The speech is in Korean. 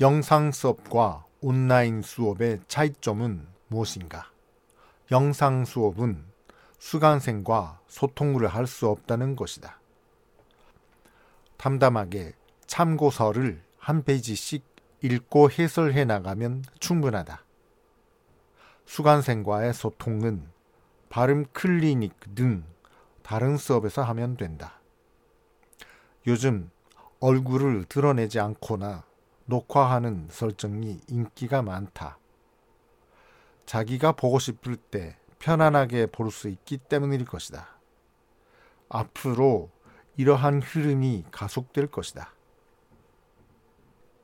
영상 수업과 온라인 수업의 차이점은 무엇인가? 영상 수업은 수강생과 소통을 할 수 없다는 것이다. 담담하게 참고서를 한 페이지씩 읽고 해설해 나가면 충분하다. 수강생과의 소통은 발음 클리닉 등 다른 수업에서 하면 된다. 요즘 얼굴을 드러내지 않거나 녹화하는 설정이 인기가 많다. 자기가 보고 싶을 때 편안하게 볼 수 있기 때문일 것이다. 앞으로 이러한 흐름이 가속될 것이다.